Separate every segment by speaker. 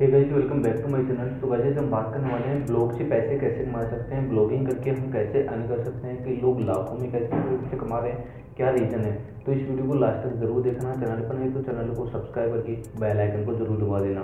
Speaker 1: Hey guys welcome back to my channel तो guys हम बात करने वाले हैं ब्लॉग से पैसे कैसे कमा सकते हैं ब्लॉगिंग करके हम कैसे अर्न कर सकते हैं कि लोग लाखों में कैसे से कमा रहे हैं, क्या रीज़न है? तो इस वीडियो को लास्ट तक ज़रूर देखना चैनल पर नहीं तो चैनल को सब्सक्राइब करके बेल आइकन को ज़रूर दबा देना।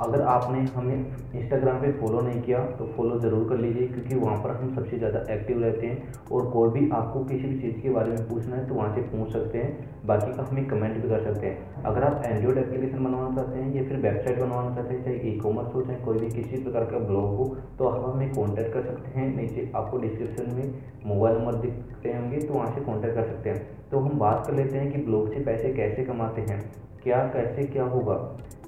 Speaker 1: अगर आपने हमें इंस्टाग्राम पे फॉलो नहीं किया तो फॉलो ज़रूर कर लीजिए, क्योंकि वहाँ पर हम सबसे ज़्यादा एक्टिव रहते हैं और कोई भी आपको किसी भी चीज़ के बारे में पूछना है तो वहाँ से पूछ सकते हैं। बाकी का हमें कमेंट भी कर सकते हैं। अगर आप एंड्रॉयड एप्लीकेशन बनवाना चाहते हैं या फिर वेबसाइट बनवाना चाहते हैं, चाहे ई कॉमर्स हो, चाहे कोई भी किसी प्रकार का ब्लॉग हो तो आप हमें कॉन्टैक्ट कर सकते हैं। नीचे आपको डिस्क्रिप्शन में मोबाइल नंबर दिखते होंगे तो वहाँ से कॉन्टैक्ट कर सकते हैं। तो हम बात कर लेते हैं कि ब्लॉग से पैसे कैसे कमाते हैं। क्या, कैसे, क्या होगा?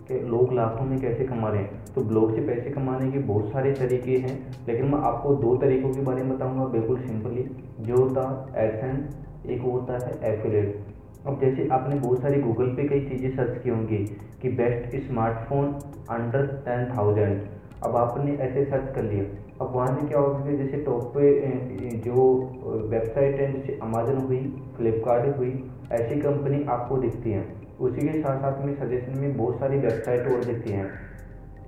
Speaker 1: कि लोग लाखों में कैसे कमा रहे हैं? तो ब्लॉग से पैसे कमाने के बहुत सारे तरीके हैं, लेकिन मैं आपको दो तरीकों के बारे में बताऊँगा, बिल्कुल सिंपली। जो होता है एडसेंस एक होता है एफिलेट। अब जैसे आपने बहुत सारी गूगल पे कई चीज़ें सर्च की होंगी कि best smartphone under ten thousand. अब आपने ऐसे सर्च कर लिया अब वहाँ से क्या होगा कि जैसे टॉप पे जो वेबसाइट है, जैसे अमेजन हुई फ्लिपकार्ट हुई, ऐसी कंपनी आपको दिखती हैं। उसी के साथ साथ में सजेशन में बहुत सारी वेबसाइट और दिखती हैं।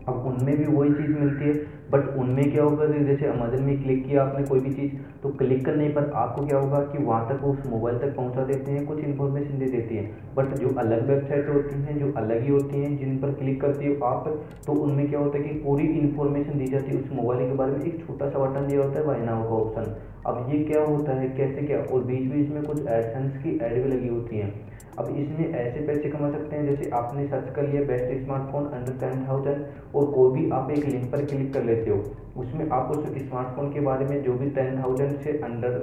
Speaker 1: अब उनमें भी वही चीज़ मिलती है बट उनमें क्या होगा कि जैसे अमेजन में क्लिक किया आपने कोई भी चीज़ तो क्लिक करने पर आपको क्या होगा कि वहाँ तक उस मोबाइल तक पहुँचा देते हैं, कुछ इन्फॉर्मेशन दे देती हैं। बट जो अलग वेबसाइट होती हैं, जो अलग ही होती हैं, जिन पर क्लिक करते हो आप तो उनमें क्या होता है कि पूरी इन्फॉर्मेशन दी जाती है उस मोबाइल के बारे में। एक छोटा सा बटन दिया होता है बाय नाउ का ऑप्शन अब ये क्या होता है, कैसे क्या? और बीच बीच में कुछ एडसेंस की एड भी लगी होती हैं। अब इसमें ऐसे पैसे कमा सकते हैं, जैसे आपने सर्च कर लिया best smartphone under ten thousand और कोई भी आप एक लिंक पर क्लिक कर लेते हो, उसमें आप उस स्मार्टफ़ोन के बारे में जो भी टेन थाउज़ेंड से अंडर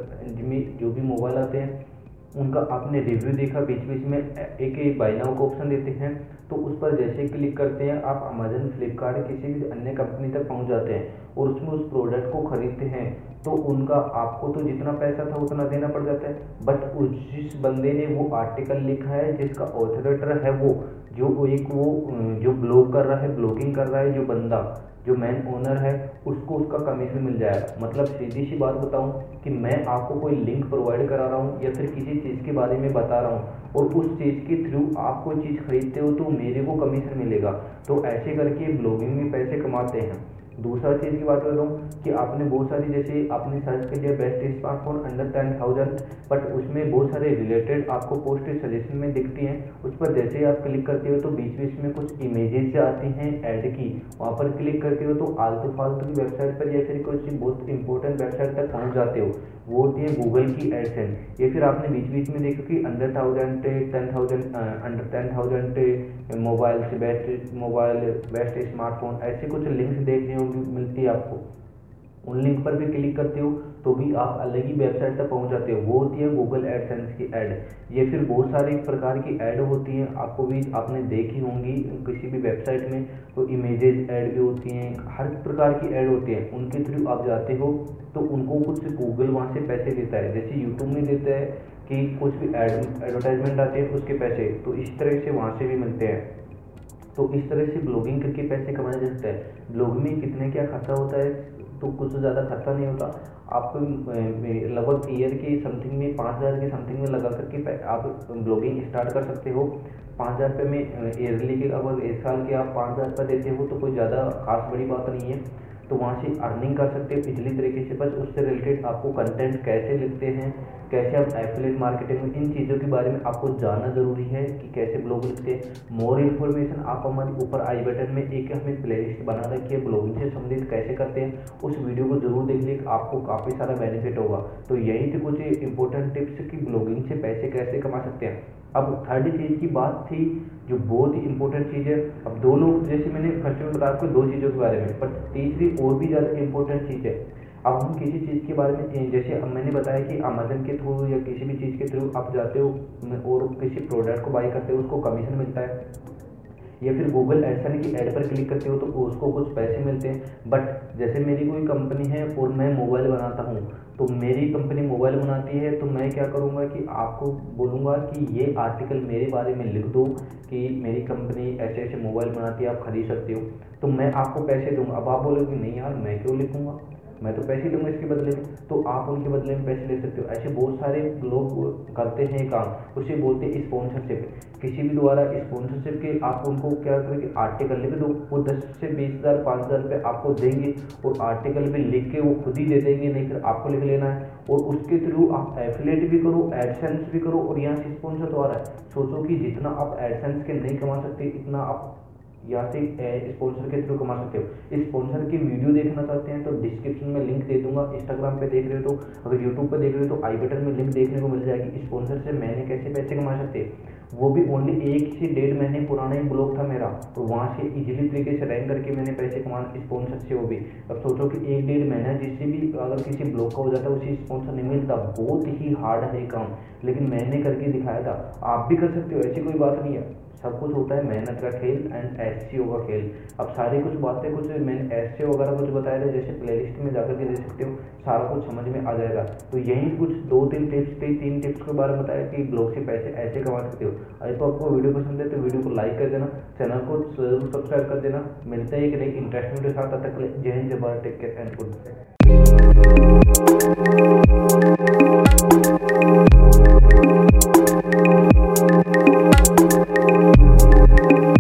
Speaker 1: जो भी मोबाइल आते हैं, उनका आपने रिव्यू देखा बीच बीच में एक एक बाई नाउ का ऑप्शन देते हैं तो उस पर जैसे क्लिक करते हैं, आप अमेजन फ्लिपकार्ट किसी भी अन्य कंपनी तक पहुँच जाते हैं और उसमें उस प्रोडक्ट को खरीदते हैं। तो उनका, आपको तो जितना पैसा था उतना देना पड़ जाता है। बट उस जिस बंदे ने वो आर्टिकल लिखा है, जिसका ऑथरेटर है वो, जो एक वो, जो ब्लॉग कर रहा है ब्लॉगिंग कर रहा है जो बंदा, जो मैन ओनर है, उसको उसका कमीशन मिल जाएगा। मतलब सीधी सी बात बताऊँ कि मैं आपको कोई लिंक प्रोवाइड करा रहा हूँ या फिर किसी चीज़ के बारे में बता रहा हूँ, और उस चीज़ के थ्रू आप कोई चीज़ खरीदते हो तो मेरे को कमीशन मिलेगा। तो ऐसे करके ब्लॉगिंग में पैसे कमाते हैं। दूसरा चीज़ की बात कर रहा हूँ कि आपने बहुत सारी जैसे आपने सर्च कर लिया best smartphone under ten thousand but उसमें बहुत सारे रिलेटेड आपको पोस्ट सजेशन में दिखती हैं। उस पर जैसे ही आप क्लिक करते हो तो बीच बीच में कुछ इमेजेस आती हैं ऐड की। वहाँ पर क्लिक करते हो तो आलतू फालतू की वेबसाइट पर या फिर कुछ बहुत इंपॉर्टेंट वेबसाइट तक पहुँच जाते हो। वो होती है गूगल की एडसेंस या फिर आपने बीच बीच में देखा कि under thousand ten thousand under ten thousand mobile से बेस्ट मोबाइल बेस्ट स्मार्टफ़ोन ऐसे कुछ लिंक्स देखने होंगे मिलती है आपको। उन लिंक पर भी क्लिक करते हो तो भी आप अलग ही वेबसाइट तक पहुँच जाते हो। वो होती है गूगल एडसेंस की ऐड ये फिर बहुत सारी प्रकार की ऐड होती हैं। आपको भी, आपने देखी होंगी किसी भी वेबसाइट में तो इमेजेस ऐड भी होती हैं। हर प्रकार की ऐड होती है। उनके थ्रू आप जाते हो तो उनको कुछ गूगल वहाँ से पैसे देता है। जैसे यूट्यूब में देता है कि कुछ भी एडवर्टाइजमेंट आते हैं, उसके पैसे। तो इस तरह से वहाँ से भी मिलते हैं। तो इस तरह से ब्लॉगिंग करके पैसे कमाए जा सकता है। ब्लॉग में कितने क्या खर्चा होता है तो कुछ ज़्यादा खर्चा नहीं होता। आप लगभग ईयर के समथिंग में, पाँच हज़ार के समथिंग में लगा करके आप ब्लॉगिंग स्टार्ट कर सकते हो। पाँच हज़ार रुपये में ईयरली के, अगर एक साल के आप पाँच हज़ार रुपये देते हो तो कोई ज़्यादा खास बड़ी बात नहीं है। तो वहाँ से अर्निंग कर सकते हैं पिछली तरीके से, बस उससे रिलेटेड आपको कंटेंट कैसे लिखते हैं, कैसे आप एफिलेट मार्केटिंग में, इन चीज़ों के बारे में आपको जानना ज़रूरी है कि कैसे ब्लॉग लिखते हैं। मोर इन्फॉर्मेशन आप हमारे ऊपर आई बटन में एक हमें प्ले लिस्ट बना रखी है ब्लॉगिंग से संबंधित कैसे करते हैं। उस वीडियो को ज़रूर देख लीजिए आपको काफ़ी सारा बेनिफिट होगा। तो यही थी कुछ इंपॉर्टेंट टिप्स कि ब्लॉगिंग से पैसे कैसे कमा सकते हैं। अब थर्ड चीज़ की बात थी, जो बहुत ही इंपॉर्टेंट चीज़ है। अब दो लोग, जैसे मैंने फ़र्स्ट में बताया आपको दो चीज़ों के बारे में पर तीसरी और भी ज़्यादा इंपॉर्टेंट चीज़ है। अब हम किसी चीज़ के बारे में, जैसे अब मैंने बताया कि अमेजन के थ्रू या किसी भी चीज़ के थ्रू आप जाते हो, और किसी प्रोडक्ट को बाई करते हो, उसको कमीशन मिलता है। या फिर गूगल एडसन की ऐड पर क्लिक करते हो तो उसको कुछ पैसे मिलते हैं। बट जैसे मेरी कोई कंपनी है और मैं मोबाइल बनाता हूँ तो मेरी कंपनी मोबाइल बनाती है तो मैं क्या करूँगा कि आपको बोलूँगा कि ये आर्टिकल मेरे बारे में लिख दो कि मेरी कंपनी ऐसे ऐसे मोबाइल बनाती है, आप खरीद सकते हो। तो मैं आपको पैसे दूँगा। अब आप बोलोगे नहीं यार, मैं क्यों लिखूँगा? मैं तो पैसे लूँगा इसके बदले में। तो आप उनके बदले में पैसे ले सकते हो। ऐसे बहुत सारे लोग करते हैं काम। उसे बोलते हैं स्पॉन्सरशिप किसी भी द्वारा स्पॉन्सरशिप के आप उनको क्या करेंगे? आर्टिकल लिखे तो वो दस से बीस हज़ार, पाँच हज़ार रुपये आपको देंगे और आर्टिकल भी लिख के वो खुद ही दे देंगे, नहीं फिर आपको लिख लेना है। और उसके थ्रू आप एफिलेट भी करो एडसेंस भी करो और यहाँ से स्पॉन्सर तो है सोचो कि जितना आप एडसेंस के नहीं कमा सकते, इतना आप यहाँ फिर स्पॉन्सर के थ्रू कमा सकते हो। स्पॉन्सर की वीडियो देखना चाहते हैं तो डिस्क्रिप्शन में लिंक दे दूँगा इंस्टाग्राम पे देख रहे हो तो अगर यूट्यूब पे देख रहे हो तो आई बटन में लिंक देखने को मिल जाएगी। स्पॉन्सर से मैंने कैसे पैसे कमा सकते वो भी ओनली एक से डेढ़ महीने पुराना ही ब्लॉग था मेरा तो वहाँ से इजीली तरीके से रैंक करके मैंने पैसे कमाना स्पॉन्सर से वो भी। अब सोचो कि एक डेढ़ महीना जिससे भी अगर किसी ब्लॉग का हो जाता है, उसी स्पॉन्सर नहीं मिलता। बहुत ही हार्ड है काम। लेकिन मैंने करके दिखाया था। आप भी कर सकते हो, ऐसी कोई बात नहीं है। सब कुछ होता है, मेहनत का खेल एंड एस का खेल। अब सारी कुछ बातें कुछ मैंने एस वगैरह कुछ बताया था, जैसे प्लेलिस्ट में जाकर के दे सकते हो, सारा कुछ समझ में आ जाएगा। तो यही कुछ दो तीन टिप्स थे तीन टिप्स के बारे में बताया कि ब्लॉग से पैसे ऐसे कमा सकते हो। अगर तो आपको वीडियो पसंद है तो वीडियो को लाइक कर देना चैनल को ज़रूर सब्सक्राइब कर देना। मिलते हैं एक नई इंटरेस्टिंग वीडियो साथ तक जय हिंद, जय Bharat take care and good